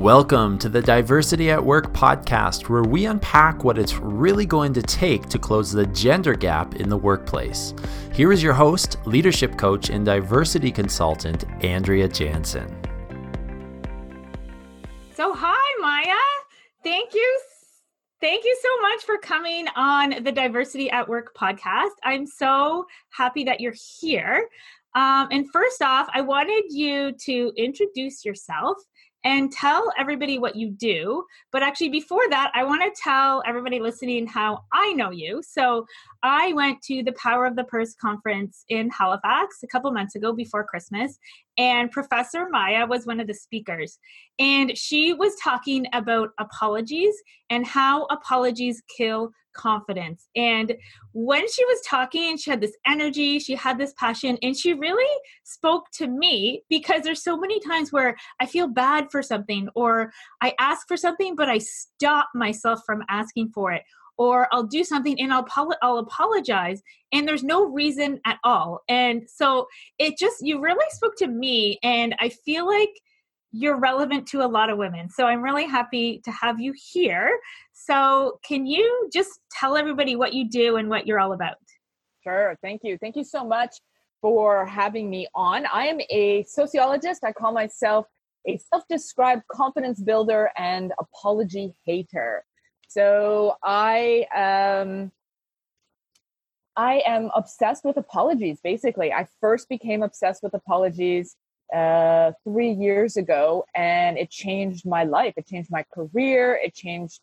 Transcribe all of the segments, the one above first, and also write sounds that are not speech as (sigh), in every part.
Welcome to the Diversity at Work podcast, where we unpack what it's really going to take to close the gender gap in the workplace. Here is your host, leadership coach, and diversity consultant, Andrea Jansen. So, hi, Maya. Thank you. Thank you so much for coming on the Diversity at Work podcast. I'm so happy that you're here. Um, and first off, I wanted you to introduce yourself and tell everybody what you do. But actually, before that, I want to tell everybody listening how I know you. So, I went to the Power of the Purse conference in Halifax a couple months ago before Christmas, and Professor Maya was one of the speakers. And she was talking about apologies and how apologies kill confidence. And when she was talking, she had this energy, she had this passion, and she really spoke to me because there's so many times where I feel bad for something or I ask for something, but I stop myself from asking for it. Or I'll do something and I'll, I'll apologize, and there's no reason at all. And so it just, you really spoke to me, and I feel like you're relevant to a lot of women. So I'm really happy to have you here. So, can you just tell everybody what you do and what you're all about? Sure. Thank you. Thank you so much for having me on. I am a sociologist. I call myself a self described confidence builder and apology hater. So, I, um, I am obsessed with apologies, basically. I first became obsessed with apologies uh, three years ago, and it changed my life. It changed my career. It changed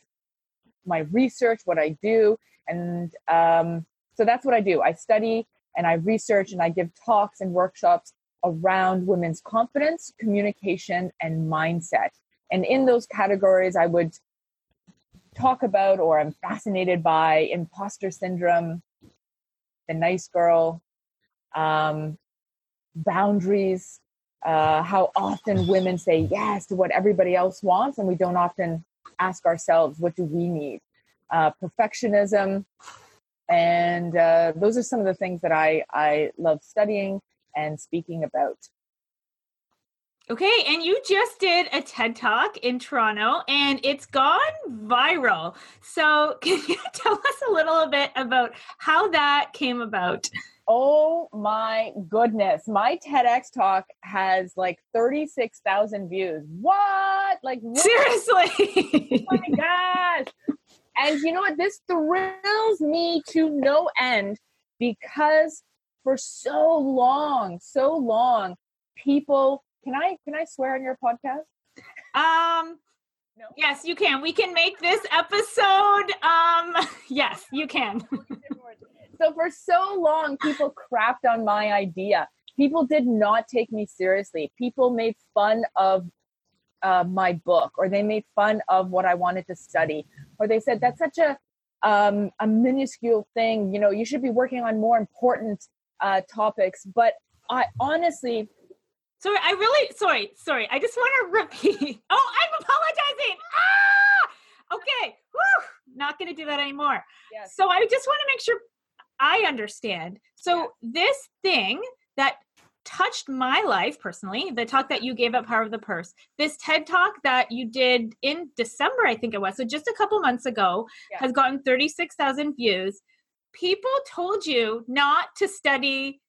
my research, what I do, and um, so that's what I do. I study and I research and I give talks and workshops around women's confidence, communication, and mindset. And in those categories, I would talk about or I'm fascinated by imposter syndrome, the nice girl, um, boundaries, uh, how often women say yes to what everybody else wants, and we don't often ask ourselves, what do we need? Uh, perfectionism. And uh, those are some of the things that I, I love studying and speaking about. Okay, and you just did a TED Talk in Toronto and it's gone viral. So, (laughs) can you tell us a little bit about how that came about? Oh my goodness. My TEDx talk has like 36,000 views. What? Like, what? seriously? oh my gosh. And you know what? This thrills me to no end because for so long, so long, people can I can I swear on your podcast? Um no. Yes, you can. We can make this episode um (laughs) yes, you can. So for so long, people crapped on my idea. People did not take me seriously. People made fun of uh, my book, or they made fun of what I wanted to study, or they said that's such a um, a minuscule thing. You know, you should be working on more important uh, topics. But I honestly, sorry, I really sorry, sorry. I just want to (laughs) repeat. Oh, I'm apologizing. Ah, okay. Whew. Not going to do that anymore. Yes. So I just want to make sure I understand. So this thing that touched my life personally, the talk that you gave at Power of the Purse, this TED talk that you did in December, I think it was, so just a couple months ago, yeah. has gotten 36,000 views. People told you not to study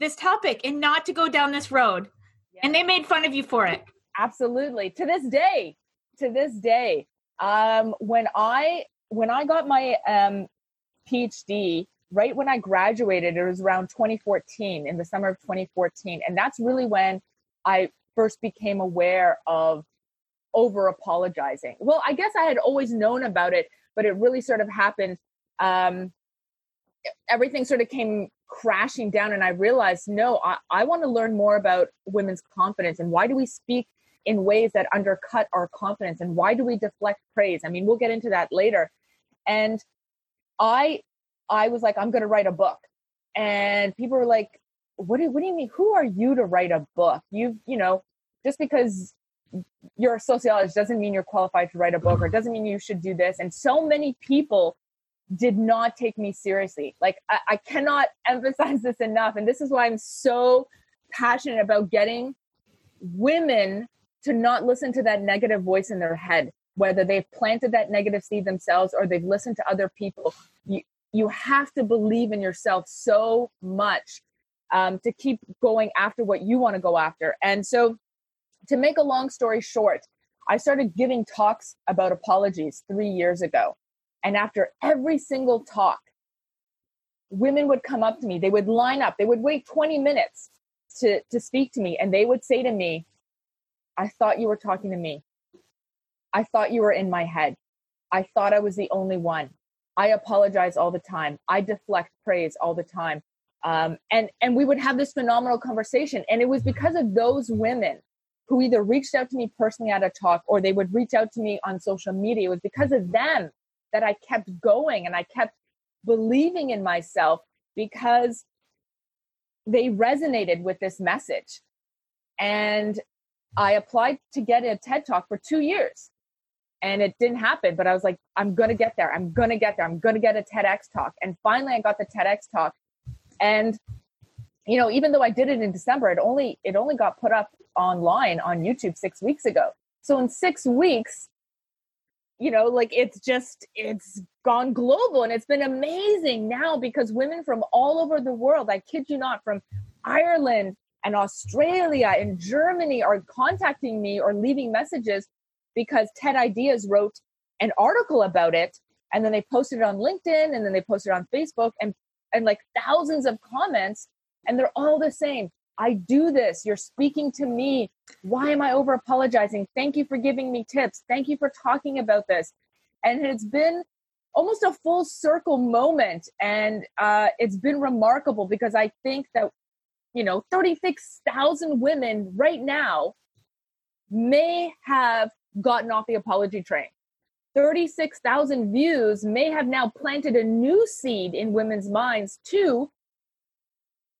this topic and not to go down this road. Yeah. And they made fun of you for it. Absolutely. To this day, to this day, um, when I when I got my um, PhD, right when I graduated, it was around 2014, in the summer of 2014. And that's really when I first became aware of over apologizing. Well, I guess I had always known about it, but it really sort of happened. Um, everything sort of came crashing down, and I realized no, I, I want to learn more about women's confidence and why do we speak in ways that undercut our confidence and why do we deflect praise? I mean, we'll get into that later. And I I was like, I'm going to write a book. And people were like, what do, what do you mean? Who are you to write a book? You've, you know, just because you're a sociologist doesn't mean you're qualified to write a book or mm-hmm. doesn't mean you should do this. And so many people did not take me seriously. Like, I, I cannot (laughs) emphasize this enough. And this is why I'm so passionate about getting women to not listen to that negative voice in their head, whether they've planted that negative seed themselves or they've listened to other people. You, you have to believe in yourself so much um, to keep going after what you want to go after. And so, to make a long story short, I started giving talks about apologies three years ago. And after every single talk, women would come up to me. They would line up. They would wait 20 minutes to, to speak to me. And they would say to me, I thought you were talking to me. I thought you were in my head. I thought I was the only one. I apologize all the time. I deflect praise all the time. Um, and and we would have this phenomenal conversation. And it was because of those women who either reached out to me personally at a talk or they would reach out to me on social media. It was because of them that I kept going and I kept believing in myself because they resonated with this message. And I applied to get a TED talk for two years and it didn't happen. But I was like, I'm to get there. I'm to get there. I'm to get a TEDx talk. And finally, I got the TEDx talk. And you know, even though I did it in December, it only it only got put up online on YouTube six weeks ago. So in six weeks, you know, like it's just it's gone global and it's been amazing now because women from all over the world, I kid you not, from Ireland and Australia and Germany are contacting me or leaving messages because TED Ideas wrote an article about it and then they posted it on LinkedIn and then they posted it on Facebook and and like thousands of comments and they're all the same. I do this. You're speaking to me. Why am I over apologizing? Thank you for giving me tips. Thank you for talking about this. And it's been almost a full circle moment. And uh, it's been remarkable because I think that, you know, 36,000 women right now may have gotten off the apology train. 36,000 views may have now planted a new seed in women's minds to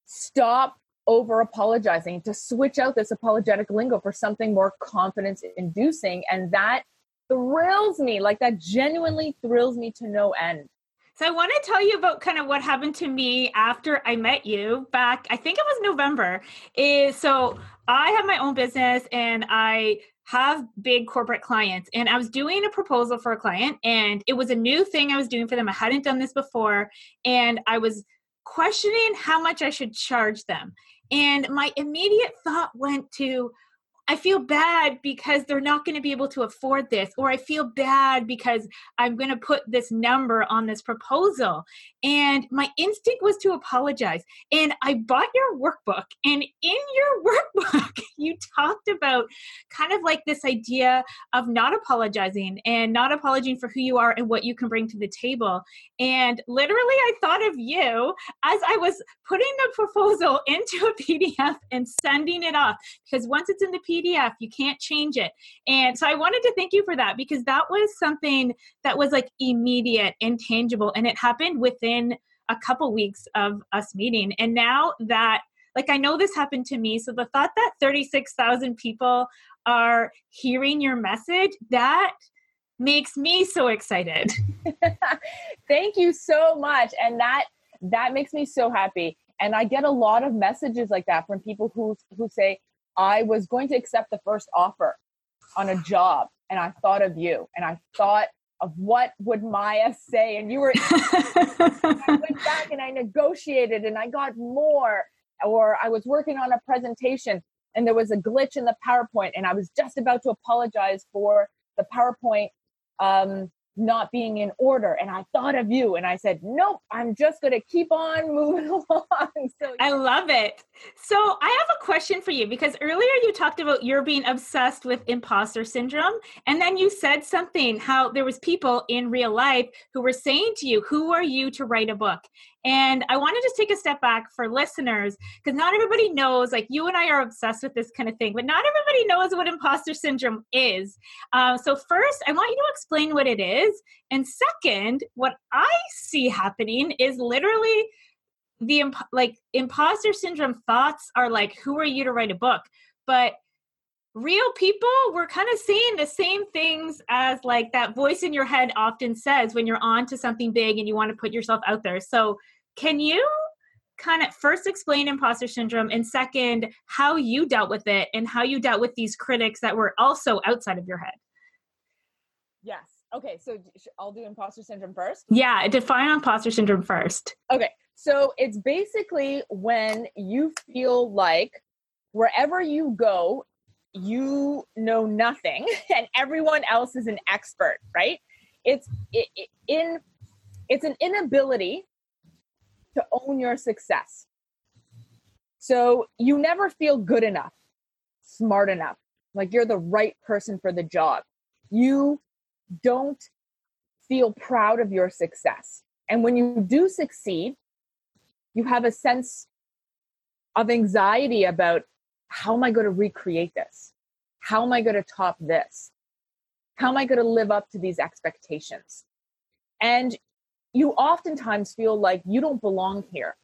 stop over apologizing, to switch out this apologetic lingo for something more confidence inducing. And that thrills me. Like that genuinely thrills me to no end. So I want to tell you about kind of what happened to me after I met you back, I think it was November. Is so I have my own business and I have big corporate clients and I was doing a proposal for a client and it was a new thing I was doing for them. I hadn't done this before and I was questioning how much I should charge them. And my immediate thought went to, I feel bad because they're not going to be able to afford this, or I feel bad because I'm going to put this number on this proposal. And my instinct was to apologize. And I bought your workbook, and in your (laughs) workbook, you talked about kind of like this idea of not apologizing and not apologizing for who you are and what you can bring to the table. And literally, I thought of you as I was putting the proposal (laughs) into a PDF and sending it off because once it's in the PDF, you can't change it. And so I wanted to thank you for that because that was something that was like immediate and tangible. And it happened within a couple weeks of us meeting. And now that, like, I know this happened to me. So the thought that 36,000 people are hearing your message, that makes me so excited. (laughs) Thank you so much. And that that makes me so happy. And I get a lot of messages like that from people who who say, I was going to accept the first offer on a job and I thought of you and I thought of what would Maya say and you were (laughs) I went back and I negotiated and I got more or I was working on a presentation and there was a glitch in the PowerPoint and I was just about to apologize for the PowerPoint um, not being in order and i thought of you and i said nope i'm just going to keep on moving (laughs) along. So i love it. So i have a question for you because earlier you talked about you're being obsessed with imposter syndrome and then you said something how there was people in real life who were saying to you who are you to write a book and I want to just take a step back for listeners because not everybody knows, like you and I are obsessed with this kind of thing, but not everybody knows what imposter syndrome is. Um, so, first, I want you to explain what it is. And second, what I see happening is literally the imp- like imposter syndrome thoughts are like, who are you to write a book? But real people we're kind of saying the same things as like that voice in your head often says when you're on to something big and you want to put yourself out there so can you kind of first explain imposter syndrome and second how you dealt with it and how you dealt with these critics that were also outside of your head? Yes. Okay so i'll do imposter syndrome first. Yeah define imposter syndrome first. Okay so it's basically when you feel like wherever you go you know nothing (laughs) and everyone else is an expert right? It's it, it, in it's an inability to own your success so you never feel good enough smart enough like you're the right person for the job you don't feel proud of your success and when you do succeed you have a sense of anxiety about how am I going to recreate this? How am I going to top this? How am I going to live up to these expectations? And you oftentimes feel like you don't belong here,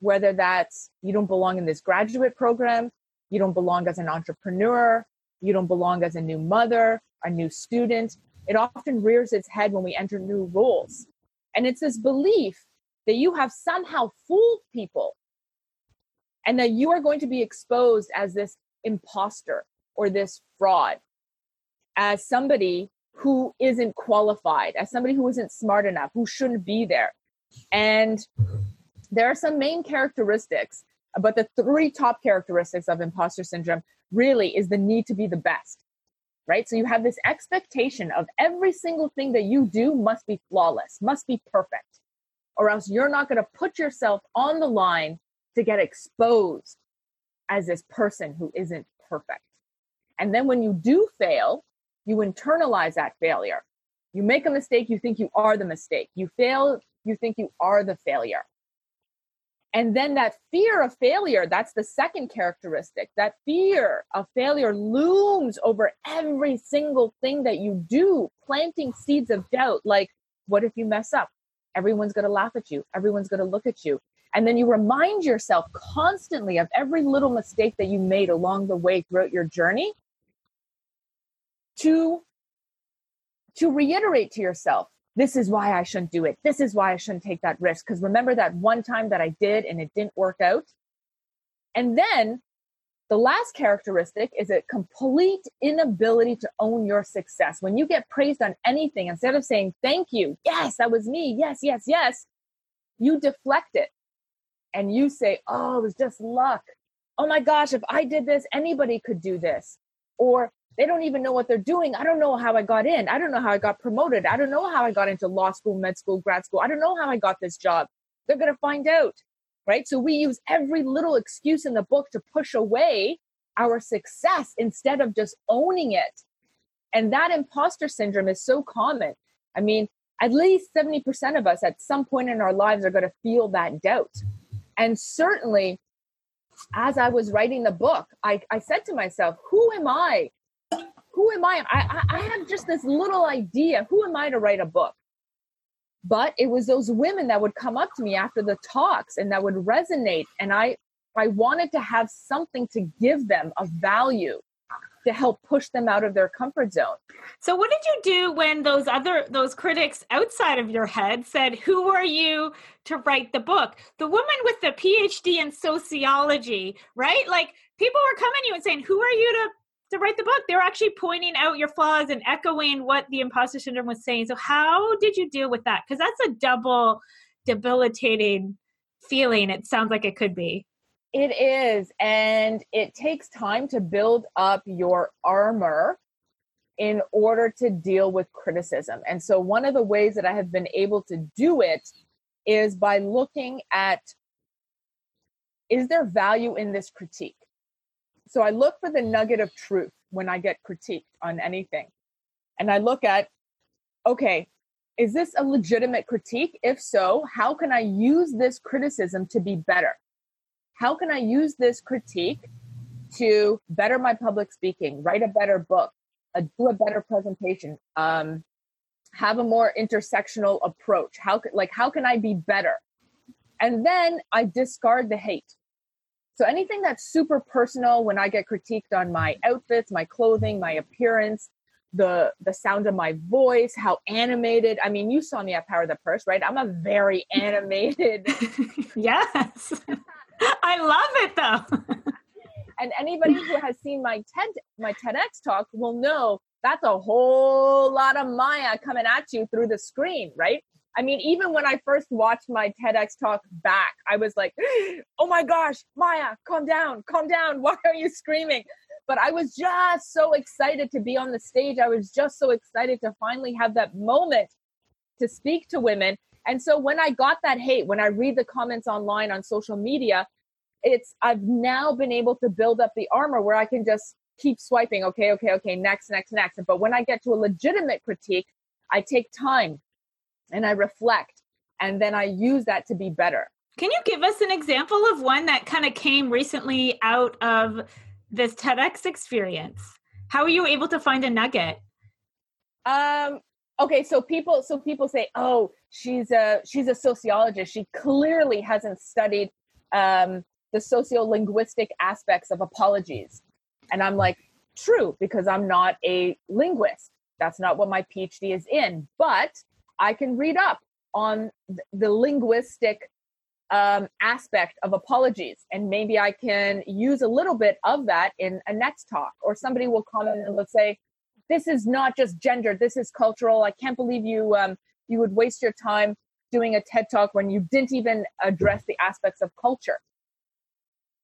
whether that's you don't belong in this graduate program, you don't belong as an entrepreneur, you don't belong as a new mother, a new student. It often rears its head when we enter new roles. And it's this belief that you have somehow fooled people and that you are going to be exposed as this imposter or this fraud, as somebody who isn't qualified, as somebody who isn't smart enough, who shouldn't be there. And there are some main characteristics, but the three top characteristics of imposter syndrome really is the need to be the best, right? So you have this expectation of every single thing that you do must be flawless, must be perfect, or else you're not going to put yourself on the line to get exposed as this person who isn't perfect. And then when you do fail, you internalize that failure. You make a mistake, you think you are the mistake. You fail, you think you are the failure. And then that fear of failure, that's the second characteristic. That fear of failure looms over every single thing that you do, planting seeds of doubt. Like, what if you mess up? Everyone's going to laugh at you. Everyone's going to look at you. And then you remind yourself constantly of every little mistake that you made along the way throughout your journey to, to reiterate to yourself, this is why I shouldn't do it. This is why I shouldn't take that risk. Because remember that one time that I did and it didn't work out? And then the last characteristic is a complete inability to own your success. When you get praised on anything, instead of saying, thank you, yes, that was me, yes, yes, yes, you deflect it and you say, oh, it was just luck. Oh my gosh, if I did this, anybody could do this. Or they don't even know what they're doing. I don't know how I got in. I don't know how I got promoted. I don't know how I got into law school, med school, grad school. I don't know how I got this job. They're going to find out. Right. So we use every little excuse in the book to push away our success instead of just owning it. And that imposter syndrome is so common. I mean, at least 70% of us at some point in our lives are going to feel that doubt. And certainly, as I was writing the book, I, I said to myself, who am I? Who am I? I, I have just this little idea. Who am I to write a book? But it was those women that would come up to me after the talks and that would resonate. And I, I wanted to have something to give them of value to help push them out of their comfort zone. So what did you do when those other those critics outside of your head said, "Who are you to write the book?" The woman with the PhD in sociology, right? Like people were coming to you and saying, "Who are you to to write the book?" They were actually pointing out your flaws and echoing what the imposter syndrome was saying. So how did you deal with that? Cuz that's a double debilitating feeling it sounds like it could be. It is. And it takes time to build up your armor in order to deal with criticism. And so, one of the ways that I have been able to do it is by looking at is there value in this critique? So, I look for the nugget of truth when I get critiqued on anything. And I look at, okay, is this a legitimate critique? If so, how can I use this criticism to be better? how can I use this critique to better my public speaking, write a better book, uh, do a better presentation, um, have a more intersectional approach? How like how can I be better? And then I discard the hate. So anything that's super personal when I get critiqued on my outfits, my clothing, my appearance, the the sound of my voice, how animated. I mean, you saw me at Power of the Purse, right? I'm a very (laughs) animated. (laughs) yes. (laughs) I love it though. and anybody who has seen my TED my TEDx talk will know that's a whole lot of Maya coming at you through the screen, right? I mean, even when I first watched my TEDx talk back, I was like, (gasps) oh my gosh, Maya, calm down, calm down. (laughs) Why are you screaming? But I was just so excited to be on the stage. I was just so excited to finally have that moment to speak to women. And so when I got that hate, when I read the comments online on social media, it's I've now been able to build up the armor where I can just keep swiping. Okay, okay, okay, next, next, next. But when I get to a legitimate critique, I take time and I reflect and then I use that to be better. Can you give us an example of one that kind of came recently out of this TEDx experience? How are you able to find a nugget? Um okay, so people so people say, "Oh, she's a she's a sociologist. She clearly hasn't studied um the sociolinguistic aspects of apologies." And I'm like, "True, because I'm not a linguist. That's not what my PhD is in, but I can read up on the linguistic um, aspect of apologies. And maybe I can use a little bit of that in a next talk. Or somebody will comment and let's say, this is not just gender, this is cultural. I can't believe you um, you would waste your time doing a TED talk when you didn't even address the aspects of culture.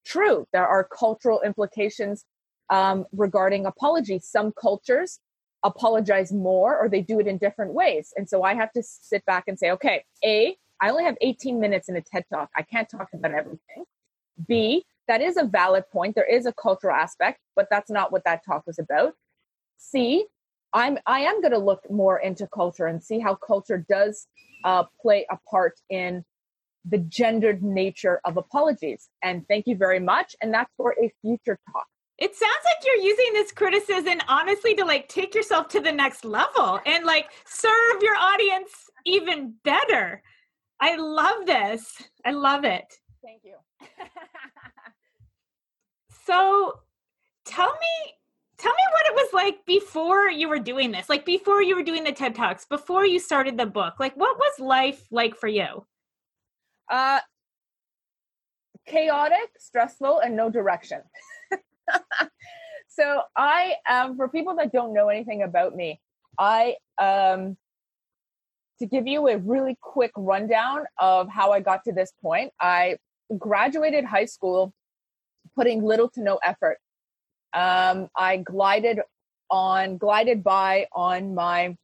True, there are cultural implications um, regarding apologies. Some cultures apologize more or they do it in different ways. And so I have to sit back and say, okay, A, I only have 18 minutes in a TED talk. I can't talk about everything. B, that is a valid point. There is a cultural aspect, but that's not what that talk was about. C, I'm I am going to look more into culture and see how culture does uh, play a part in the gendered nature of apologies. And thank you very much. And that's for a future talk. It sounds like you're using this criticism honestly to like take yourself to the next level and like serve your audience even better. I love this. I love it. Thank you. so tell me tell me what it was like before you were doing this like before you were doing the ted talks before you started the book like what was life like for you uh chaotic stressful and no direction (laughs) so I, um, for people that don't know anything about me, I, um, to give you a really quick rundown of how I got to this point, I graduated high school putting little to no effort. Um, I glided on, glided by on my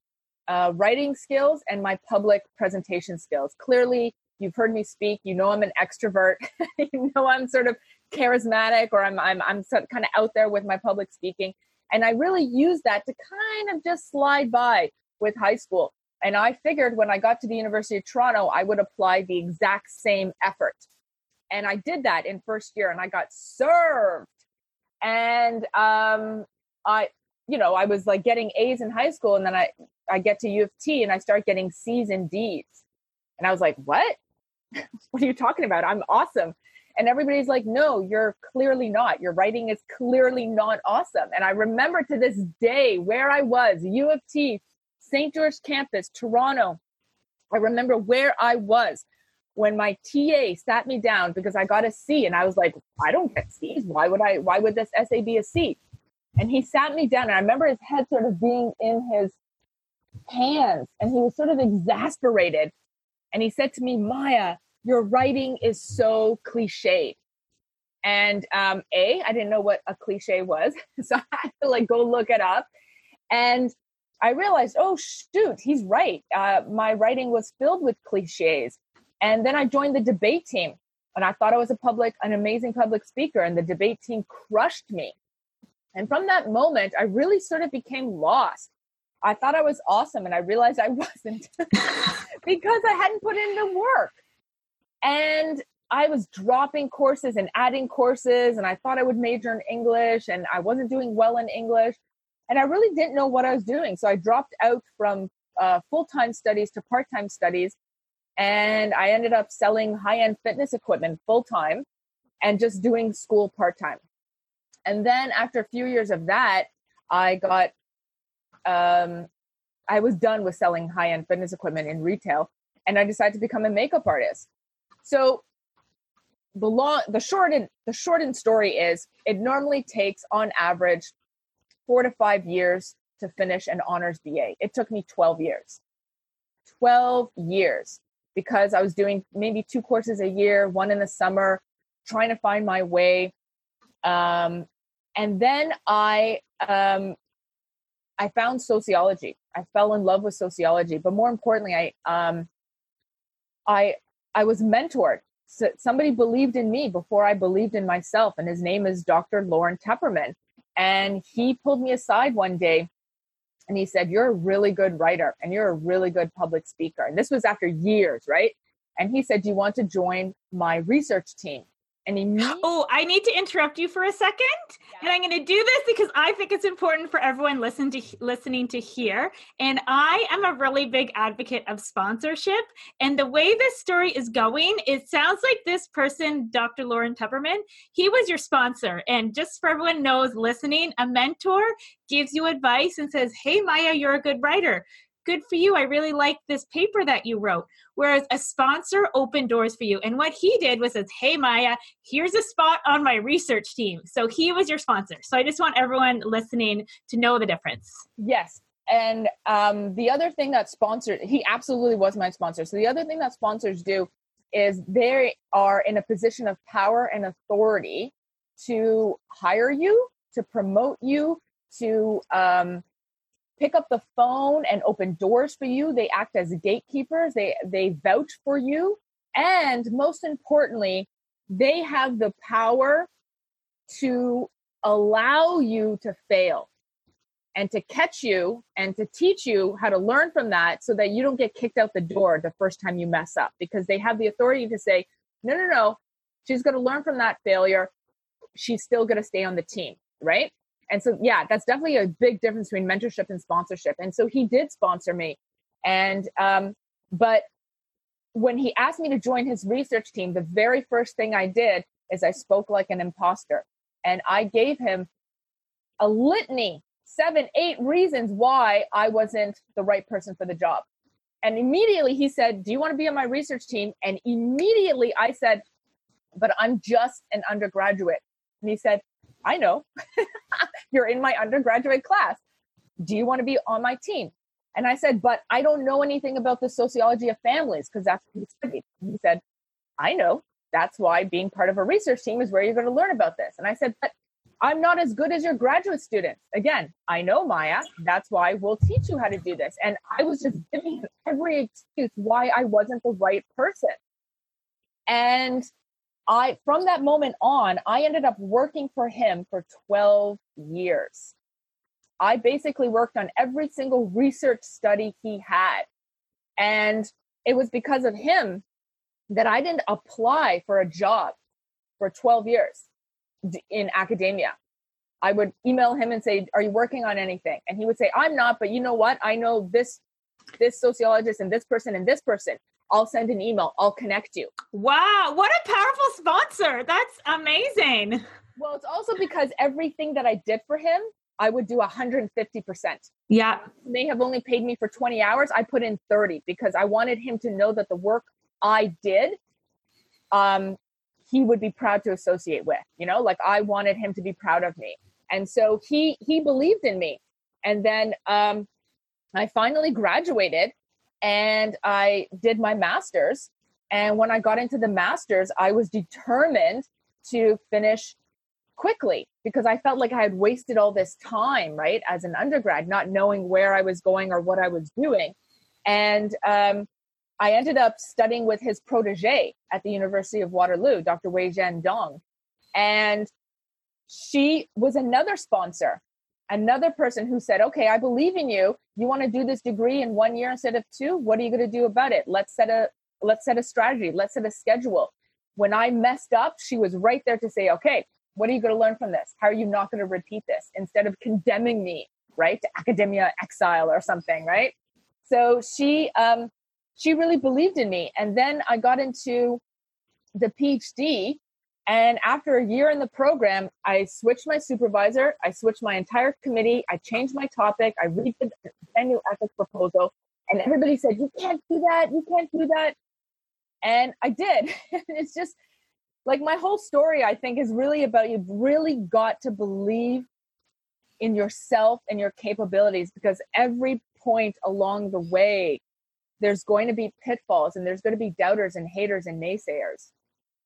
uh, writing skills and my public presentation skills. Clearly, you've heard me speak. You know I'm an extrovert. (laughs) you know I'm sort of charismatic or I'm I'm I'm kind of out there with my public speaking. And I really used that to kind of just slide by with high school. And I figured when I got to the University of Toronto, I would apply the exact same effort. And I did that in first year and I got served. And um, I, you know, I was like getting A's in high school and then I, I get to U of T and I start getting C's and D's. And I was like, what? (laughs) what are you talking about? I'm awesome. And everybody's like, no, you're clearly not. Your writing is clearly not awesome. And I remember to this day where I was, U of T, St. George campus, Toronto. I remember where I was when my TA sat me down because I got a C and I was like, I don't get C's. Why would I, why would this essay be a C? And he sat me down and I remember his head sort of being in his hands and he was sort of exasperated. And he said to me, Maya, your writing is so cliched. And um, A, I didn't know what a cliche was. (laughs) So I had to like go look it up. And I realized, oh, shoot, he's right. Uh, my writing was filled with cliches. And then I joined the debate team and I thought I was a public, an amazing public speaker, and the debate team crushed me. And from that moment, I really sort of became lost. I thought I was awesome, and I realized I (laughs) wasn't (laughs) because I hadn't put in the work. And I was dropping courses and adding courses, and I thought I would major in English, and I wasn't doing well in English. And I really didn't know what I was doing. So I dropped out from uh, full time studies to part time studies. And I ended up selling high end fitness equipment full time and just doing school part time. And then after a few years of that, I got um, I was done with selling high end fitness equipment in retail, and I decided to become a makeup artist. So the long, the shortened, the shortened story is it normally takes on average four to five years to finish an honors BA. It took me 12 years. 12 years because I was doing maybe two courses a year, one in the summer, trying to find my way. Um, and then I um, I found sociology. I fell in love with sociology, but more importantly, I um, I I was mentored. So somebody believed in me before I believed in myself, and his name is Dr. Lorne Tepperman. And he pulled me aside one day and he said, You're a really good writer and you're a really good public speaker. And this was after years, right? And he said, Do you want to join my research team? And he oh, I need to interrupt you for a second, yeah. and I'm going to do this because I think it's important for everyone listen to listening to hear. And I am a really big advocate of sponsorship. And the way this story is going, it sounds like this person, Dr. Lorne Tepperman, he was your sponsor. And just for everyone knows listening, a mentor gives you advice and says, "Hey, Maya, you're a good writer." Good for you. I really like this paper that you wrote. Whereas a sponsor opened doors for you. And what he did was says, Hey Maya, here's a spot on my research team. So he was your sponsor. So I just want everyone listening to know the difference. Yes. And um, the other thing that sponsored, he absolutely was my sponsor. So the other thing that sponsors do is they are in a position of power and authority to hire you, to promote you, to um, pick up the phone and open doors for you. They act as gatekeepers. They they vouch for you, and most importantly, they have the power to allow you to fail and to catch you and to teach you how to learn from that so that you don't get kicked out the door the first time you mess up because they have the authority to say no no no. She's going to learn from that failure. She's still going to stay on the team. Right and so, yeah, that's definitely a big difference between mentorship and sponsorship. And so he did sponsor me. And, um, but when he asked me to join his research team, the very first thing I did is I spoke like an imposter. And I gave him a litany, seven, eight reasons why I wasn't the right person for the job. And immediately he said, Do you want to be on my research team? And immediately I said, But I'm just an undergraduate. And he said, I know. (laughs) You're in my undergraduate class. Do you want to be on my team? And I said, But I don't know anything about the sociology of families because that's what he studied. He said, I know. That's why being part of a research team is where you're going to learn about this. And I said, But I'm not as good as your graduate students. Again, I know Maya. That's why we'll teach you how to do this. And I was just giving every excuse why I wasn't the right person. And I from that moment on, I ended up working for him for 12 years. I basically worked on every single research study he had. And it was because of him that I didn't apply for a job for 12 years in academia. I would email him and say, "Are you working on anything?" And he would say, "I'm not, but you know what? I know this this sociologist and this person and this person. I'll send an email. I'll connect you. Wow, what a powerful sponsor. That's amazing. Well, it's also because everything that I did for him, I would do 150%. Yeah. They have only paid me for 20 hours. I put in 30 because I wanted him to know that the work I did, um, he would be proud to associate with. You know, like I wanted him to be proud of me. And so he he believed in me. And then um, I finally graduated and I did my master's. And when I got into the master's, I was determined to finish quickly because I felt like I had wasted all this time, right, as an undergrad, not knowing where I was going or what I was doing. And um, I ended up studying with his protege at the University of Waterloo, Dr. Wei Zhan Dong. And she was another sponsor another person who said, okay, I believe in you. You want to do this degree in one year instead of two? What are you going to do about it? Let's set a let's set a strategy. Let's set a schedule. When I messed up, she was right there to say, okay, what are you going to learn from this? How are you not going to repeat this? Instead of condemning me, right, to academia exile or something, right? So she um, she really believed in me, and then I got into the PhD And after a year in the program, I switched my supervisor, I switched my entire committee, I changed my topic, I redid the annual ethics proposal, and everybody said, You can't do that, you can't do that. And I did. (laughs) it's just like my whole story, I think, is really about you've really got to believe in yourself and your capabilities because every point along the way, there's going to be pitfalls and there's going to be doubters and haters and naysayers.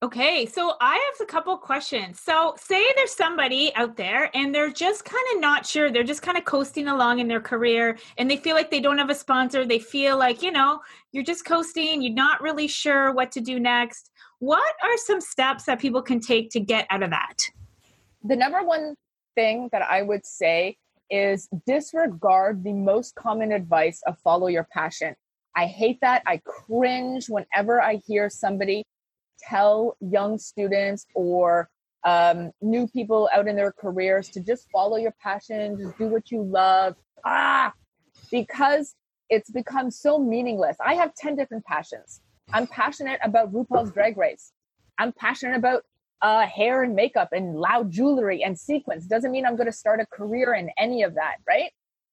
Okay, so I have a couple questions. So, say there's somebody out there and they're just kind of not sure. They're just kind of coasting along in their career and they feel like they don't have a sponsor. They feel like, you know, you're just coasting, you're not really sure what to do next. What are some steps that people can take to get out of that? The number one thing that I would say is disregard the most common advice of follow your passion. I hate that. I cringe whenever I hear somebody tell young students or um, new people out in their careers to just follow your passion, just do what you love. Ah, because it's become so meaningless. I have 10 different passions. I'm passionate about RuPaul's Drag Race. I'm passionate about uh, hair and makeup and loud jewelry and sequins. Doesn't mean I'm going to start a career in any of that, right?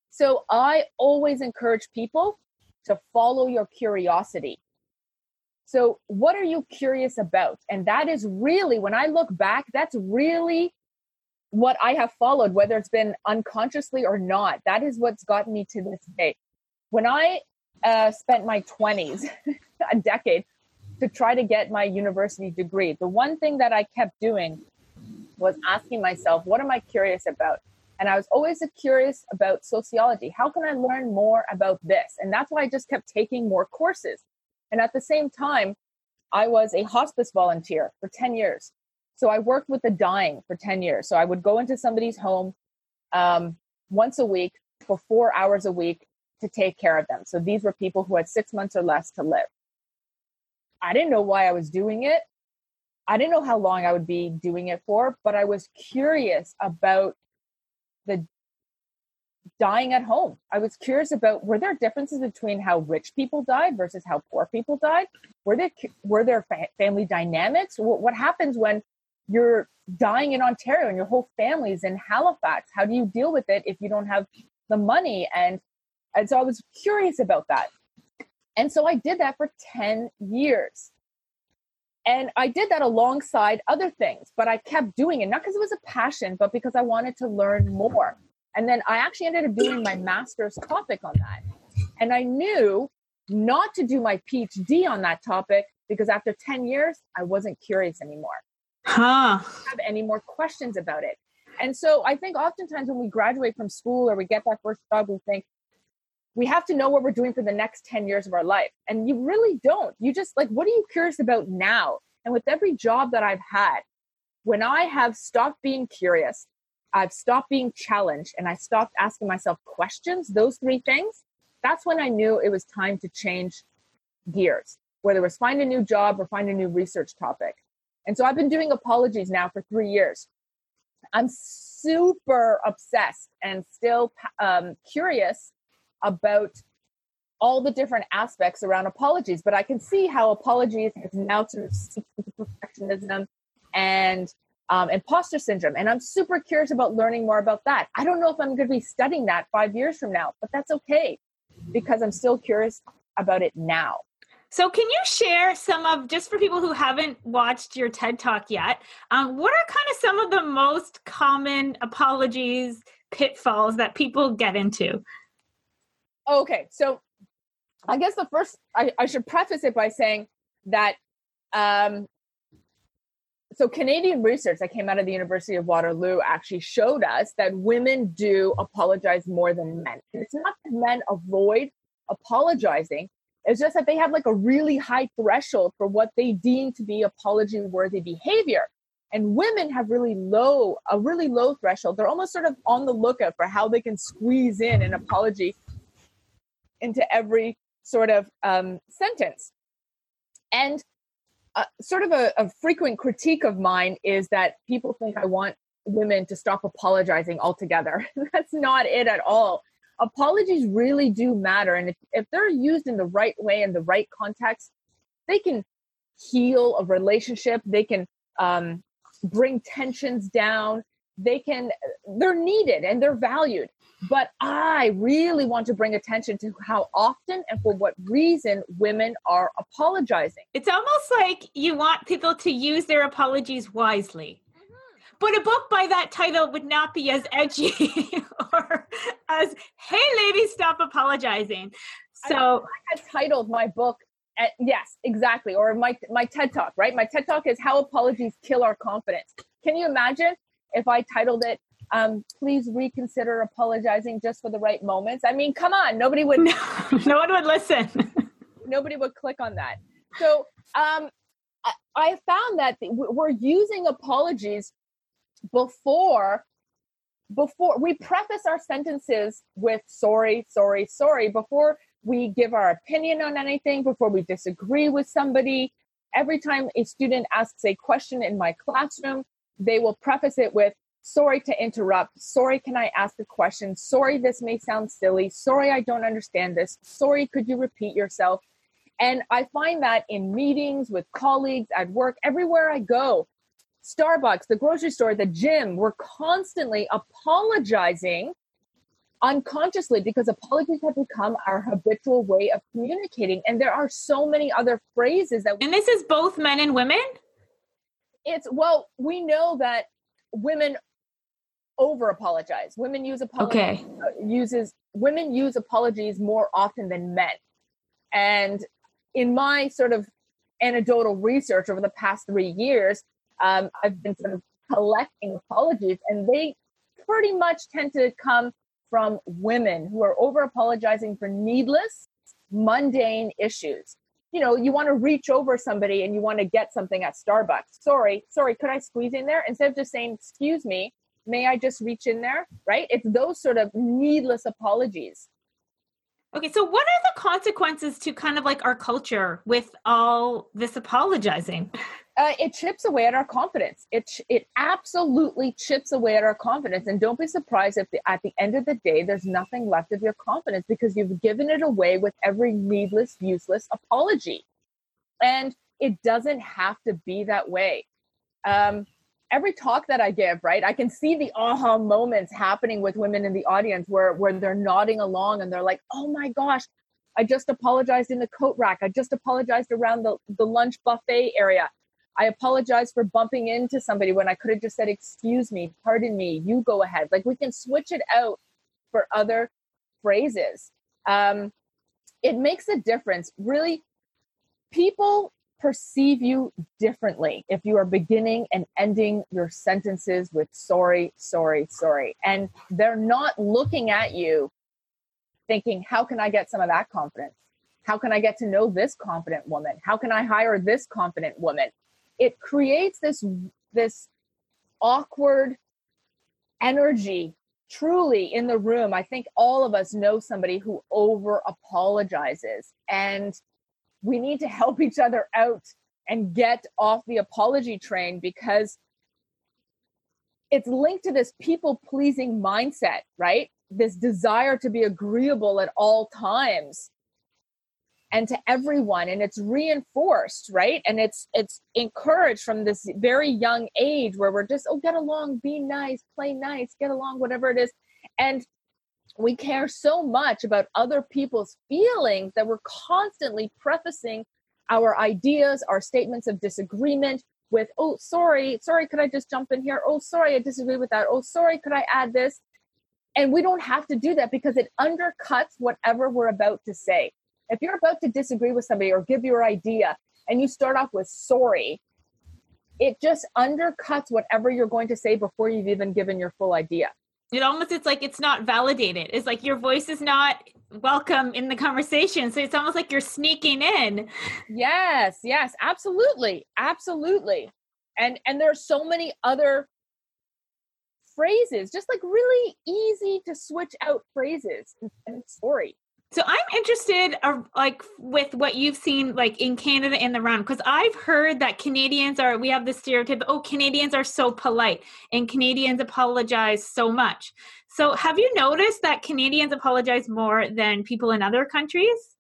So I always encourage people to follow your curiosity. So, what are you curious about? And that is really, when I look back, that's really what I have followed, whether it's been unconsciously or not. That is what's gotten me to this day. When I uh, spent my 20s, (laughs) a decade, to try to get my university degree, the one thing that I kept doing was asking myself, what am I curious about? And I was always curious about sociology. How can I learn more about this? And that's why I just kept taking more courses. And at the same time, I was a hospice volunteer for 10 years. So I worked with the dying for 10 years. So I would go into somebody's home um, once a week for four hours a week to take care of them. So these were people who had six months or less to live. I didn't know why I was doing it. I didn't know how long I would be doing it for, but I was curious about the dying at home. I was curious about were there differences between how rich people died versus how poor people died? Were there were there fa- family dynamics? What, what happens when you're dying in Ontario and your whole family's in Halifax? How do you deal with it if you don't have the money? And and so I was curious about that. And so I did that for 10 years. And I did that alongside other things, but I kept doing it, not because it was a passion, but because I wanted to learn more. And then I actually ended up doing my master's topic on that. And I knew not to do my PhD on that topic because after 10 years, I wasn't curious anymore. Huh. have any more questions about it. And so I think oftentimes when we graduate from school or we get that first job, we think we have to know what we're doing for the next 10 years of our life. And you really don't. You just like, what are you curious about now? And with every job that I've had, when I have stopped being curious I've stopped being challenged and I stopped asking myself questions, those three things, that's when I knew it was time to change gears, whether it was find a new job or find a new research topic. And so I've been doing apologies now for three years. I'm super obsessed and still um, curious about all the different aspects around apologies, but I can see how apologies has now sort of seeped (laughs) into perfectionism and um, imposter syndrome. And I'm super curious about learning more about that. I don't know if I'm going to be studying that five years from now, but that's okay because I'm still curious about it now. So, can you share some of just for people who haven't watched your TED Talk yet? Um, what are kind of some of the most common apologies, pitfalls that people get into? Okay, so I guess the first I, I should preface it by saying that um, so Canadian research that came out of the University of Waterloo actually showed us that women do apologize more than men. It's not that men avoid apologizing. It's just that they have like a really high threshold for what they deem to be apology worthy behavior. And women have really low, a really low threshold. They're almost sort of on the lookout for how they can squeeze in an apology into every sort of um, sentence. And uh, sort of a, a frequent critique of mine is that people think I want women to stop apologizing altogether. (laughs) That's not it at all. Apologies really do matter. And if, if they're used in the right way, in the right context, they can heal a relationship. They can um, bring tensions down. They can, they're needed and they're valued. But I really want to bring attention to how often and for what reason women are apologizing. It's almost like you want people to use their apologies wisely. Mm-hmm. But a book by that title would not be as edgy (laughs) or as, hey, ladies, stop apologizing. So I, I had titled my book at, yes, exactly. Or my my TED talk, right? My TED talk is how apologies kill our confidence. Can you imagine if I titled it um, please reconsider apologizing just for the right moments. I mean, come on, nobody would. No, (laughs) no one would listen. (laughs) nobody would click on that. So um, I, I found that we're using apologies before before we preface our sentences with sorry, sorry, sorry before we give our opinion on anything, before we disagree with somebody. Every time a student asks a question in my classroom, they will preface it with Sorry to interrupt. Sorry, can I ask a question? Sorry, this may sound silly. Sorry, I don't understand this. Sorry, could you repeat yourself? And I find that in meetings with colleagues at work, everywhere I go, Starbucks, the grocery store, the gym, we're constantly apologizing unconsciously because apologies have become our habitual way of communicating. And there are so many other phrases that. And this is both men and women? It's, well, we know that women over apologize. Women use apologies okay. Uh, uses women use apologies more often than men. And in my sort of anecdotal research over the past three years, um, I've been sort of collecting apologies, and they pretty much tend to come from women who are over apologizing for needless, mundane issues. You know, you want to reach over somebody and you want to get something at Starbucks. Sorry, sorry, could I squeeze in there? Instead of just saying, excuse me, may I just reach in there? Right? It's those sort of needless apologies. Okay, so what are the consequences to kind of like our culture with all this apologizing? Uh, it chips away at our confidence. It it absolutely chips away at our confidence, and don't be surprised if the, at the end of the day there's nothing left of your confidence because you've given it away with every needless, useless apology, and it doesn't have to be that way. Um, every talk that I give, right, I can see the aha moments happening with women in the audience where where they're nodding along and they're like, "Oh my gosh, I just apologized in the coat rack. I just apologized around the, the lunch buffet area. I apologize for bumping into somebody when I could have just said, Excuse me, pardon me, you go ahead. Like we can switch it out for other phrases. Um, it makes a difference. Really, people perceive you differently if you are beginning and ending your sentences with sorry, sorry, sorry. And they're not looking at you thinking, how can I get some of that confidence? How can I get to know this confident woman? How can I hire this confident woman? It creates this this awkward energy truly in the room. I think all of us know somebody who over apologizes and we need to help each other out and get off the apology train because it's linked to this people pleasing mindset, right? This desire to be agreeable at all times and to everyone and it's reinforced right and it's it's encouraged from this very young age where we're just oh get along be nice play nice get along whatever it is and we care so much about other people's feelings that we're constantly prefacing our ideas, our statements of disagreement with, oh, sorry, sorry, could I just jump in here? Oh, sorry, I disagree with that. Oh, sorry, could I add this? And we don't have to do that because it undercuts whatever we're about to say. If you're about to disagree with somebody or give your idea and you start off with sorry, it just undercuts whatever you're going to say before you've even given your full idea it almost it's like it's not validated. It's like your voice is not welcome in the conversation. So it's almost like you're sneaking in. Yes yes absolutely absolutely. And and there are so many other phrases just like really easy to switch out phrases and story so I'm interested, uh, like with what you've seen, like in Canada in the round, because I've heard that Canadians are. We have the stereotype. Oh, Canadians are so polite, and Canadians apologize so much. So have you noticed that Canadians apologize more than people in other countries?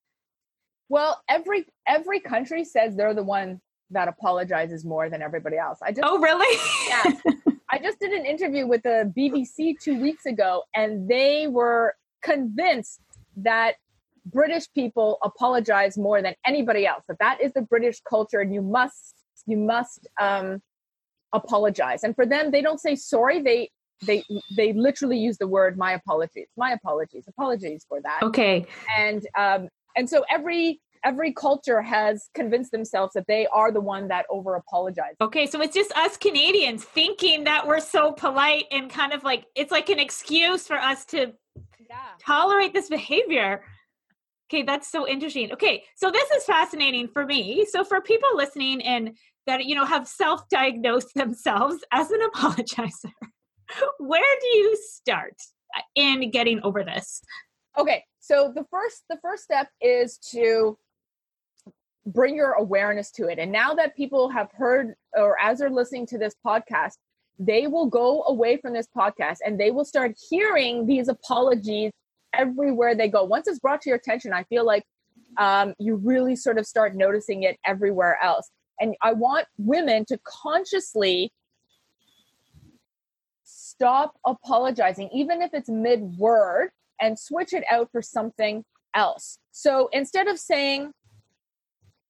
Well, every every country says they're the one that apologizes more than everybody else. I just Oh, really? yeah. (laughs) I just did an interview with the BBC 2 weeks ago and they were convinced that British people apologize more than anybody else. That that is the British culture and you must you must um apologize. And for them they don't say sorry, they they they literally use the word my apologies. My apologies. Apologies for that. okay. And um and so every every culture has convinced themselves that they are the one that over apologizes. Okay, so it's just us Canadians thinking that we're so polite and kind of like it's like an excuse for us to Yeah. tolerate this behavior. Okay, that's so interesting. Okay, so this is fascinating for me. So for people listening and that you know have self-diagnosed (laughs) themselves as an apologizer, (laughs) where do you start uh, in getting over this? okay so the first the first step is to bring your awareness to it and now that people have heard or as they're listening to this podcast they will go away from this podcast and they will start hearing these apologies everywhere they go once it's brought to your attention i feel like um, you really sort of start noticing it everywhere else and i want women to consciously stop apologizing even if it's mid word and switch it out for something else. So instead of saying,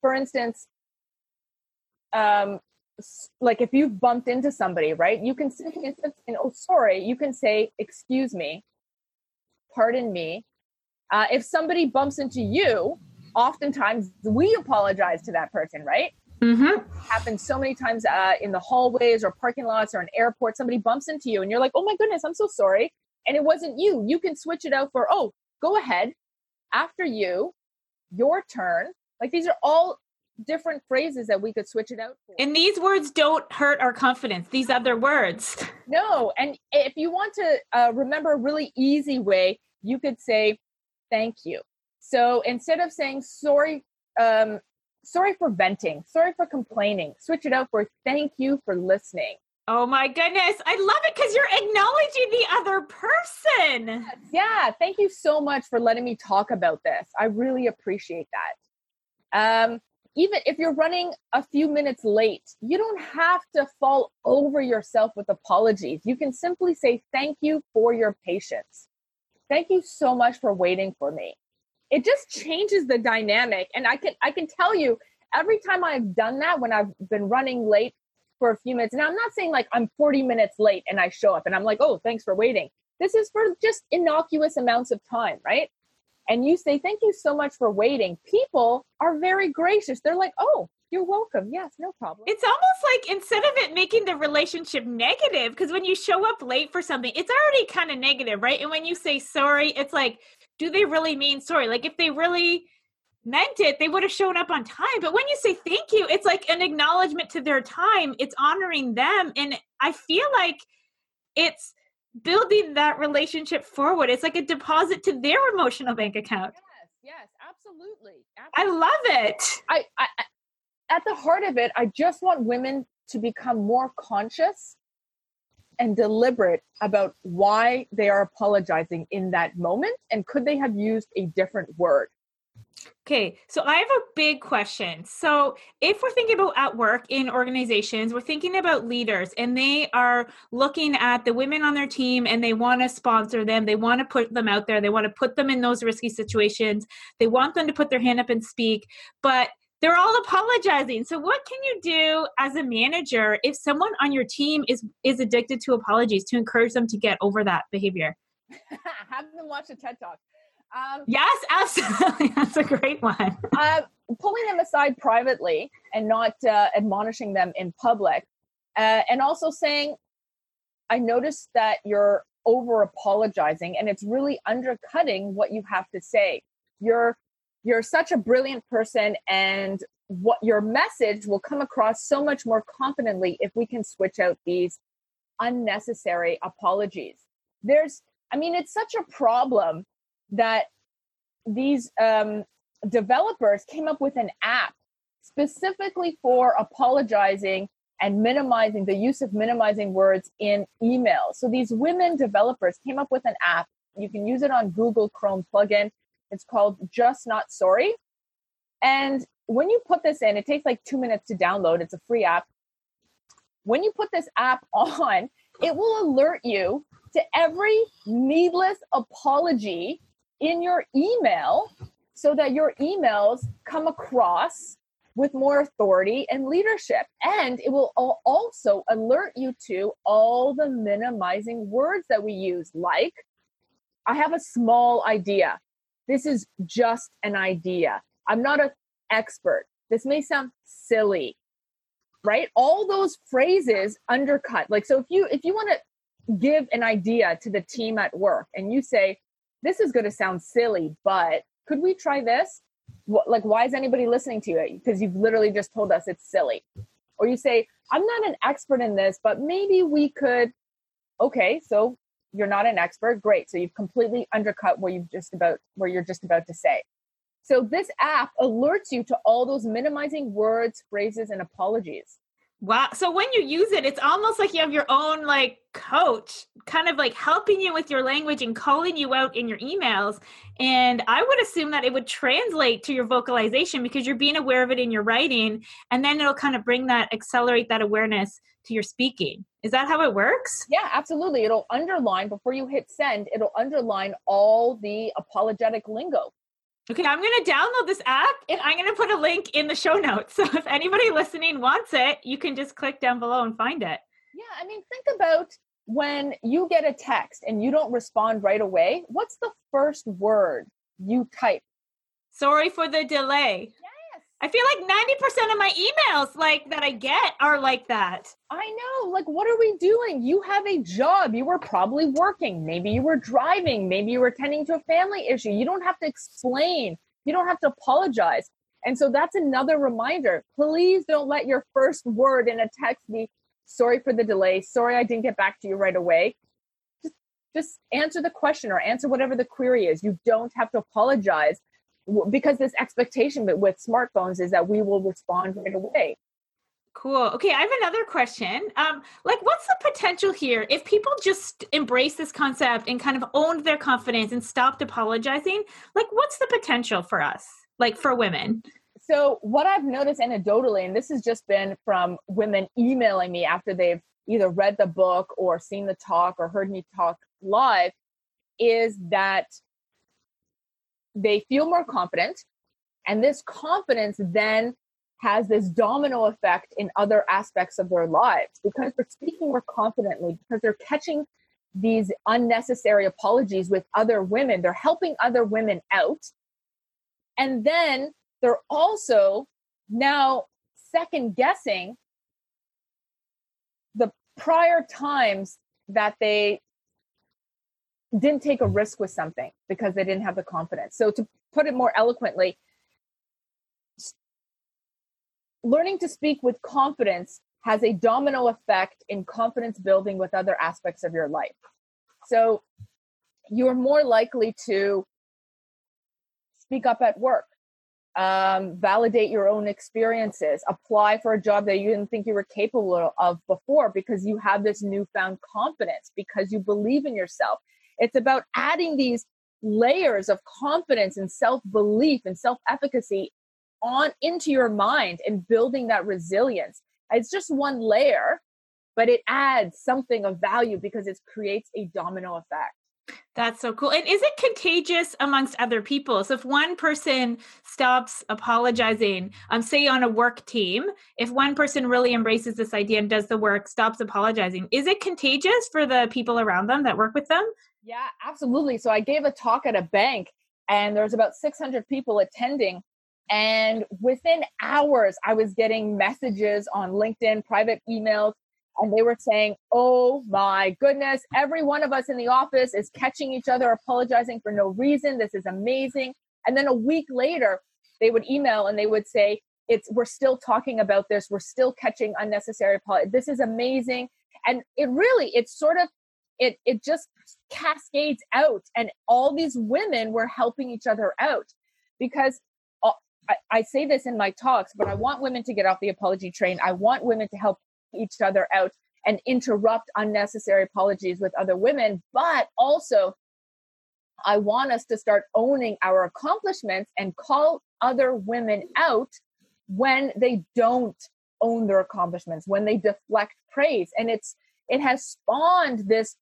for instance, um, like if you've bumped into somebody, right? You can say, instead of saying, oh, sorry, you can say, excuse me, pardon me. Uh, if somebody bumps into you, oftentimes we apologize to that person, right? Mm-hmm. happens so many times uh, in the hallways or parking lots or an airport. Somebody bumps into you and you're like, oh my goodness, I'm so sorry. And it wasn't you. You can switch it out for, oh, go ahead. After you, your turn. Like these are all different phrases that we could switch it out for. And these words don't hurt our confidence. These other words. (laughs) no. And if you want to uh, remember a really easy way, you could say, thank you. So instead of saying sorry, um, sorry for venting, sorry for complaining, switch it out for thank you for listening. Oh my goodness. I love it because you're acknowledging the other person. Yeah, thank you so much for letting me talk about this. I really appreciate that. Um, even if you're running a few minutes late, you don't have to fall over yourself with apologies. You can simply say thank you for your patience. Thank you so much for waiting for me. It just changes the dynamic and I can I can tell you every time I've done that when I've been running late for a few minutes. Now I'm not saying like I'm 40 minutes late and I show up and I'm like, "Oh, thanks for waiting." This is for just innocuous amounts of time, right? And you say, Thank you so much for waiting. People are very gracious. They're like, Oh, you're welcome. Yes, no problem. It's almost like instead of it making the relationship negative, because when you show up late for something, it's already kind of negative, right? And when you say sorry, it's like, do they really mean sorry? Like if they really meant it, they would have shown up on time. But when you say thank you, it's like an acknowledgement to their time, it's honoring them. And I feel like it's building that relationship forward. It's like a deposit to their emotional bank account. yes, yes, absolutely. I love it. I, I, I- at the heart of it, I just want women to become more conscious and deliberate about why they are apologizing in that moment and could they have used a different word. Okay, so I have a big question. So, if we're thinking about at work in organizations, we're thinking about leaders and they are looking at the women on their team and they want to sponsor them, they want to put them out there, they want to put them in those risky situations, they want them to put their hand up and speak, but they're all apologizing. So, what can you do as a manager if someone on your team is is addicted to apologies to encourage them to get over that behavior? (laughs) have them watch a TED Talk. Um, Yes, absolutely. (laughs) That's a great one. uh, pulling them aside privately and not uh, admonishing them in public, uh, and also saying, "I noticed that you're over apologizing, and it's really undercutting what you have to say. You're you're such a brilliant person, and what your message will come across so much more confidently if we can switch out these unnecessary apologies. There's, I mean, it's such a problem that these um, developers came up with an app specifically for apologizing and minimizing the use of minimizing words in email. So these women developers came up with an app. You can use it on Google Chrome plugin. It's called Just Not Sorry. And when you put this in, it takes like two minutes to download. It's a free app. When you put this app (laughs) on, it will alert you to every needless apology in your email so that your emails come across with more authority and leadership. And it will also alert you to all the minimizing words that we use, like, I have a small idea. This is just an idea. I'm not an expert. This may sound silly, right? All those phrases undercut. Like, so if you if you want to give an idea to the team at work and you say, this is going to sound silly, but could we try this? like why is anybody listening to you because you've literally just told us it's silly. Or you say i'm not an expert in this but maybe we could okay so you're not an expert? Great so you've completely undercut what you've just about where you're just about to say. So this app alerts you to all those minimizing words phrases and apologies Wow. So when you use it, it's almost like you have your own like coach kind of like helping you with your language and calling you out in your emails. And I would assume that it would translate to your vocalization because you're being aware of it in your writing. And then it'll kind of bring that, accelerate that awareness to your speaking. Is that how it works? Yeah, absolutely. It'll underline before you hit send, it'll underline all the apologetic lingo. Okay, I'm going to download this app and I'm going to put a link in the show notes. (laughs) So if anybody listening wants it, you can just click down below and find it. Yeah, I mean, think about when you get a text and you don't respond right away. What's the first word you type? Sorry for the delay. I feel like 90% of my emails like that I get are like that. I know. Like what are we doing? You have a job. You were probably working. Maybe you were driving. Maybe you were tending to a family issue. You don't have to explain. You don't have to apologize. And so that's another reminder. Please don't let your first word in a text be sorry for the delay. Sorry I didn't get back to you right away. Just just answer the question or answer whatever the query is. You don't have to apologize because this expectation with smartphones is that we will respond right away Cool. Okay, I have another question. Um, like, what's the potential here if people just embrace this concept and kind of owned their confidence and stopped apologizing? Like, what's the potential for us, like for women? So, what I've noticed anecdotally, and this has just been from women emailing me after they've either read the book or seen the talk or heard me talk live, is that they feel more confident and this confidence then has this domino effect in other aspects of their lives because they're speaking more confidently because they're catching these unnecessary apologies with other women. They're helping other women out. And then they're also now second guessing the prior times that they didn't take a risk with something because they didn't have the confidence. So to put it more eloquently, learning to speak with confidence has a domino effect in confidence building with other aspects of your life. So you're more likely to speak up at work, um, validate your own experiences, apply for a job that you didn't think you were capable of before because you have this newfound confidence, because you believe in yourself. It's about adding these layers of confidence and self belief and self efficacy on into your mind and building that resilience. It's just one layer, but it adds something of value because it creates a domino effect. That's so cool. And is it contagious amongst other people? So if one person stops apologizing, um, say on a work team, if one person really embraces this idea and does the work, stops apologizing, is it contagious for the people around them that work with them? Yeah, absolutely. So I gave a talk at a bank and there was about 600 people attending. And within hours, I was getting messages on LinkedIn, private emails, and they were saying, Oh my goodness, every one of us in the office is catching each other apologizing for no reason. This is amazing. And then a week later, they would email and they would say, it's we're still talking about this we're still catching unnecessary apologies this is amazing and it really it's sort of it it just cascades out and all these women were helping each other out because uh, I, I say this in my talks but i want women to get off the apology train i want women to help each other out and interrupt unnecessary apologies with other women but also i want us to start owning our accomplishments and call other women out when they don't own their accomplishments, when they deflect praise. And it's it has spawned this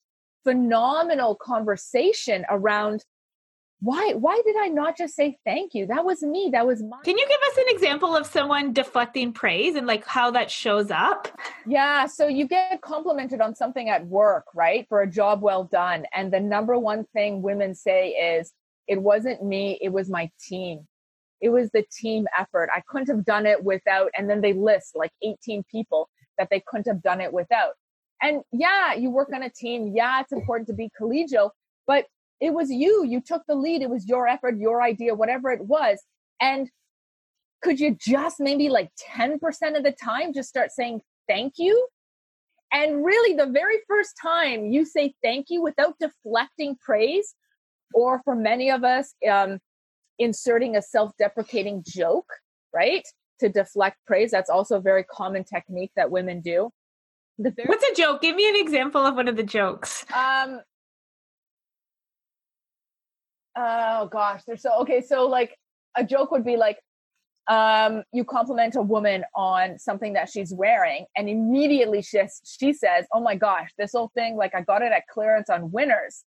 phenomenal conversation around why why did i not just say thank you? That was me. That was my can you give us an example of someone deflecting praise and like how that shows up? Yeah so you get complimented on something at work right for a job well done and the number one thing women say is it wasn't me it was my team. It was the team effort. I couldn't have done it without and then they list like 18 people that they couldn't have done it without and yeah you work on a team. Yeah it's important to be collegial but it was you. You took the lead. It was your effort your idea whatever it was. And could you just maybe like 10% of the time just start saying thank you? And really the very first time you say thank you without deflecting praise or for many of us um, inserting a self-deprecating joke right to deflect praise that's also a very common technique that women do very- what's a joke give me an example of one of the jokes um oh gosh, they're so okay. So like a joke would be like, um, you compliment a woman on something that she's wearing, and immediately she she says, "Oh my gosh, this whole thing! Like I got it at clearance on Winners,"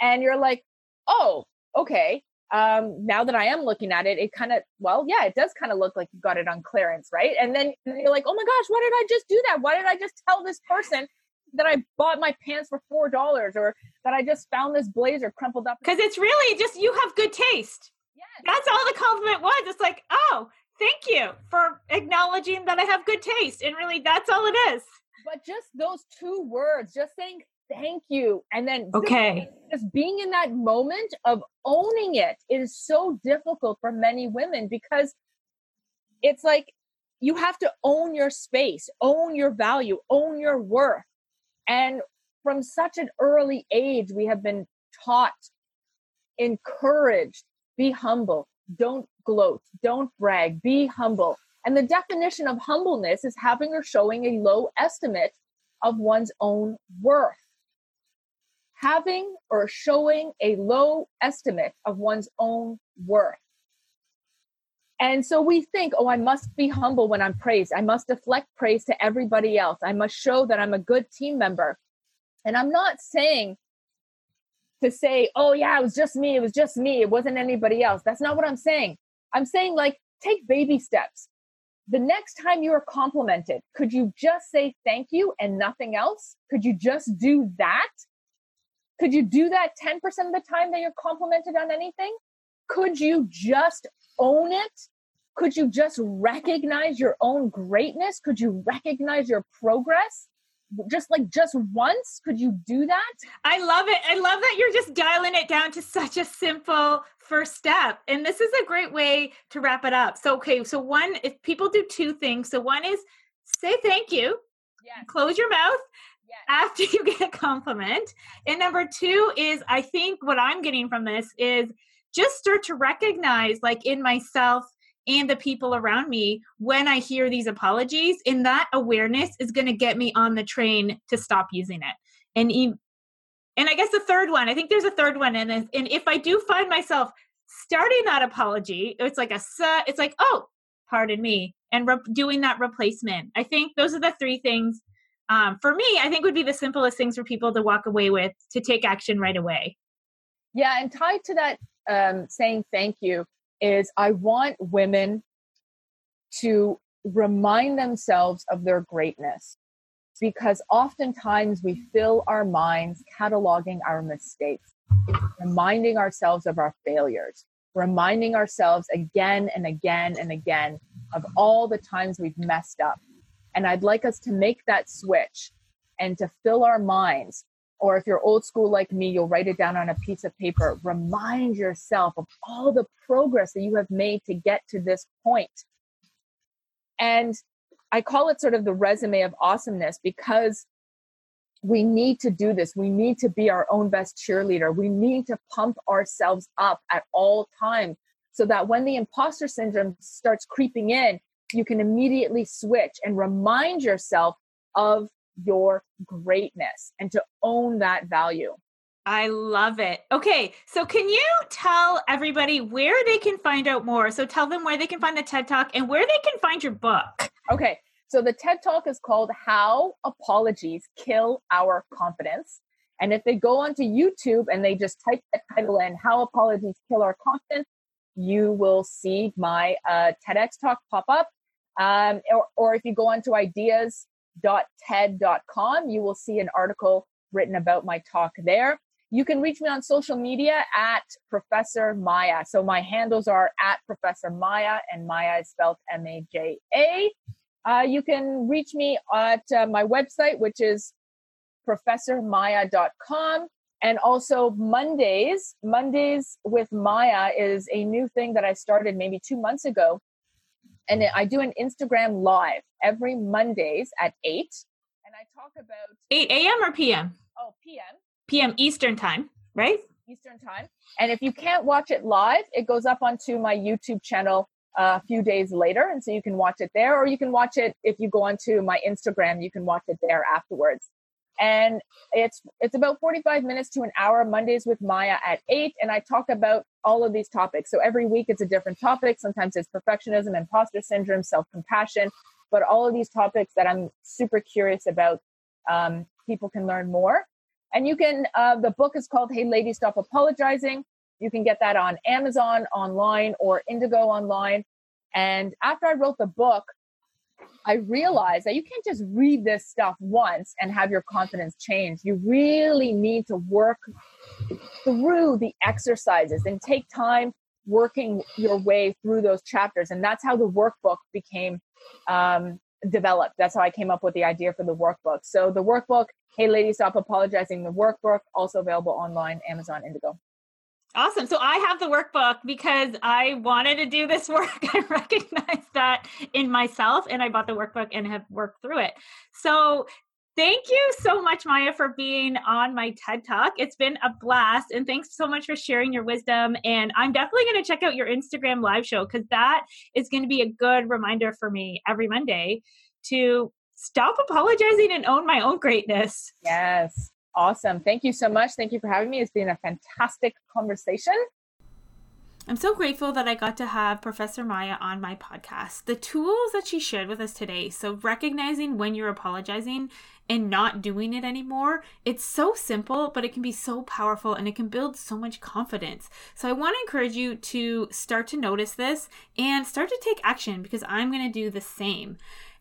and you're like, "Oh, okay." Um, now that I am looking at it, it kind of well, yeah, it does kind of look like you got it on clearance, right? And then you're like, "Oh my gosh, why did I just do that? Why did I just tell this person that I bought my pants for four dollars or that I just found this blazer crumpled up. Because it's really just you have good taste. Yes. That's all the compliment was. It's like, oh, thank you for acknowledging that I have good taste. And really that's all it is. But just those two words, just saying thank you and then okay just, being in that moment of owning it is so difficult for many women because it's like you have to own your space own your value own your worth and from such an early age, we have been taught, encouraged, be humble, don't gloat, don't brag, be humble. And the definition of humbleness is having or showing a low estimate of one's own worth. Having or showing a low estimate of one's own worth. And so we think, oh, I must be humble when I'm praised. I must deflect praise to everybody else. I must show that I'm a good team member. And I'm not saying to say, oh, yeah, it was just me. It was just me. It wasn't anybody else. That's not what I'm saying. I'm saying, like, take baby steps. The next time you are complimented, could you just say thank you and nothing else? Could you just do that? Could you do that 10% of the time that you're complimented on anything? Could you just own it? Could you just recognize your own greatness? Could you recognize your progress? Just like just once, could you do that? I love it. I love that you're just dialing it down to such a simple first step. And this is a great way to wrap it up. So, okay, so one, if people do two things, so one is say thank you, yes. close your mouth, After (laughs) you get a compliment. And number two is I think what I'm getting from this is just start to recognize like in myself and the people around me when I hear these apologies. And that awareness is going to get me on the train to stop using it. And e- and I guess the third one, I think there's a third one, and and if I do find myself starting that apology, it's like a it's like oh, pardon me, and re- doing that replacement. I think those are the three things um, for me. I think would be the simplest things for people to walk away with to take action right away. Yeah, and tied to that um, saying thank you is I want women to remind themselves of their greatness because oftentimes we fill our minds cataloging our mistakes, reminding ourselves of our failures, reminding ourselves again and again and again of all the times we've messed up. And I'd like us to make that switch and to fill our minds or if you're old school like me, you'll write it down on a piece of paper. Remind yourself of all the progress that you have made to get to this point. And I call it sort of the resume of awesomeness because we need to do this. We need to be our own best cheerleader. We need to pump ourselves up at all times so that when the imposter syndrome starts creeping in, you can immediately switch and remind yourself of your greatness and to own that value. I love it. Okay, so can you tell everybody where they can find out more? So tell them where they can find the TED Talk and where they can find your book. Okay, so the TED Talk is called How Apologies Kill Our Confidence. And if they go onto YouTube and they just type the title in, How Apologies Kill Our Confidence, you will see my uh, TEDx talk pop up. Um, or, or if you go onto ideas.ted.com, you will see an article written about my talk there. You can reach me on social media at Professor Maja. So my handles are at Professor Maja, and Maja is spelled M A J A. Uh, you can reach me at uh, my website, which is professormaja.com. And also Mondays, Mondays with Maja is a new thing that I started maybe two months ago. And mm. I do an Instagram live every Mondays at 8. And I talk about 8 a.m. or p.m.? Oh, p.m. p.m. Eastern time, right? Eastern time. And if you can't watch it live, it goes up onto my YouTube channel uh, a few days later. And so you can watch it there, or you can watch it if you go onto my Instagram, you can watch it there afterwards. And it's it's about 45 minutes to an hour, Mondays with maja at eight. And I talk about all of these topics. So every week it's a different topic. Sometimes it's perfectionism, imposter syndrome, self-compassion, but all of these topics that I'm super curious about, um, people can learn more. And you can, uh, the book is called Hey Lady Stop Apologizing. You can get that on Amazon online or Indigo online. And after I wrote the book, I realized that you can't just read this stuff once and have your confidence change. You really need to work through the exercises and take time working your way through those chapters. And that's how the workbook became um, developed. That's how I came up with the idea for the workbook. So the workbook, Hey Lady Stop Apologizing, the workbook, also available online, Amazon Indigo. Awesome. So I have the workbook because I wanted to do this (laughs) work. I recognized that in myself and I bought the workbook and have worked through it. So thank you so much, Maja, for being on my TED Talk. It's been a blast. And thanks so much for sharing your wisdom. And I'm definitely going to check out your Instagram live show because that is going to be a good reminder for me every Monday to stop apologizing and own my own greatness. Yes. Awesome. Thank you so much. Thank you for having me. It's been a fantastic conversation. I'm so grateful that I got to have Professor Maja on my podcast. The tools that she shared with us today, so recognizing when you're apologizing and not doing it anymore, it's so simple, but it can be so powerful and it can build so much confidence. So I want to encourage you to start to notice this and start to take action because I'm going to do the same.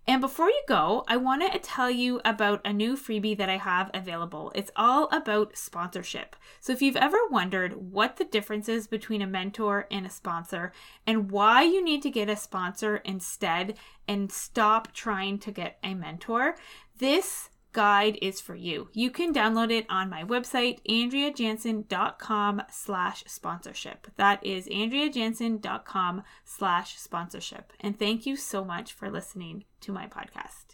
And before you go, I want to tell you about a new freebie that I have available. It's all about sponsorship. So, if you've ever wondered what the difference is between a mentor and a sponsor and why you need to get a sponsor instead and stop trying to get a mentor, this guide is for you. You can download it on my website, andreajansen.com slash sponsorship. That is andreajansen.com slash sponsorship. And thank you so much for listening to my podcast.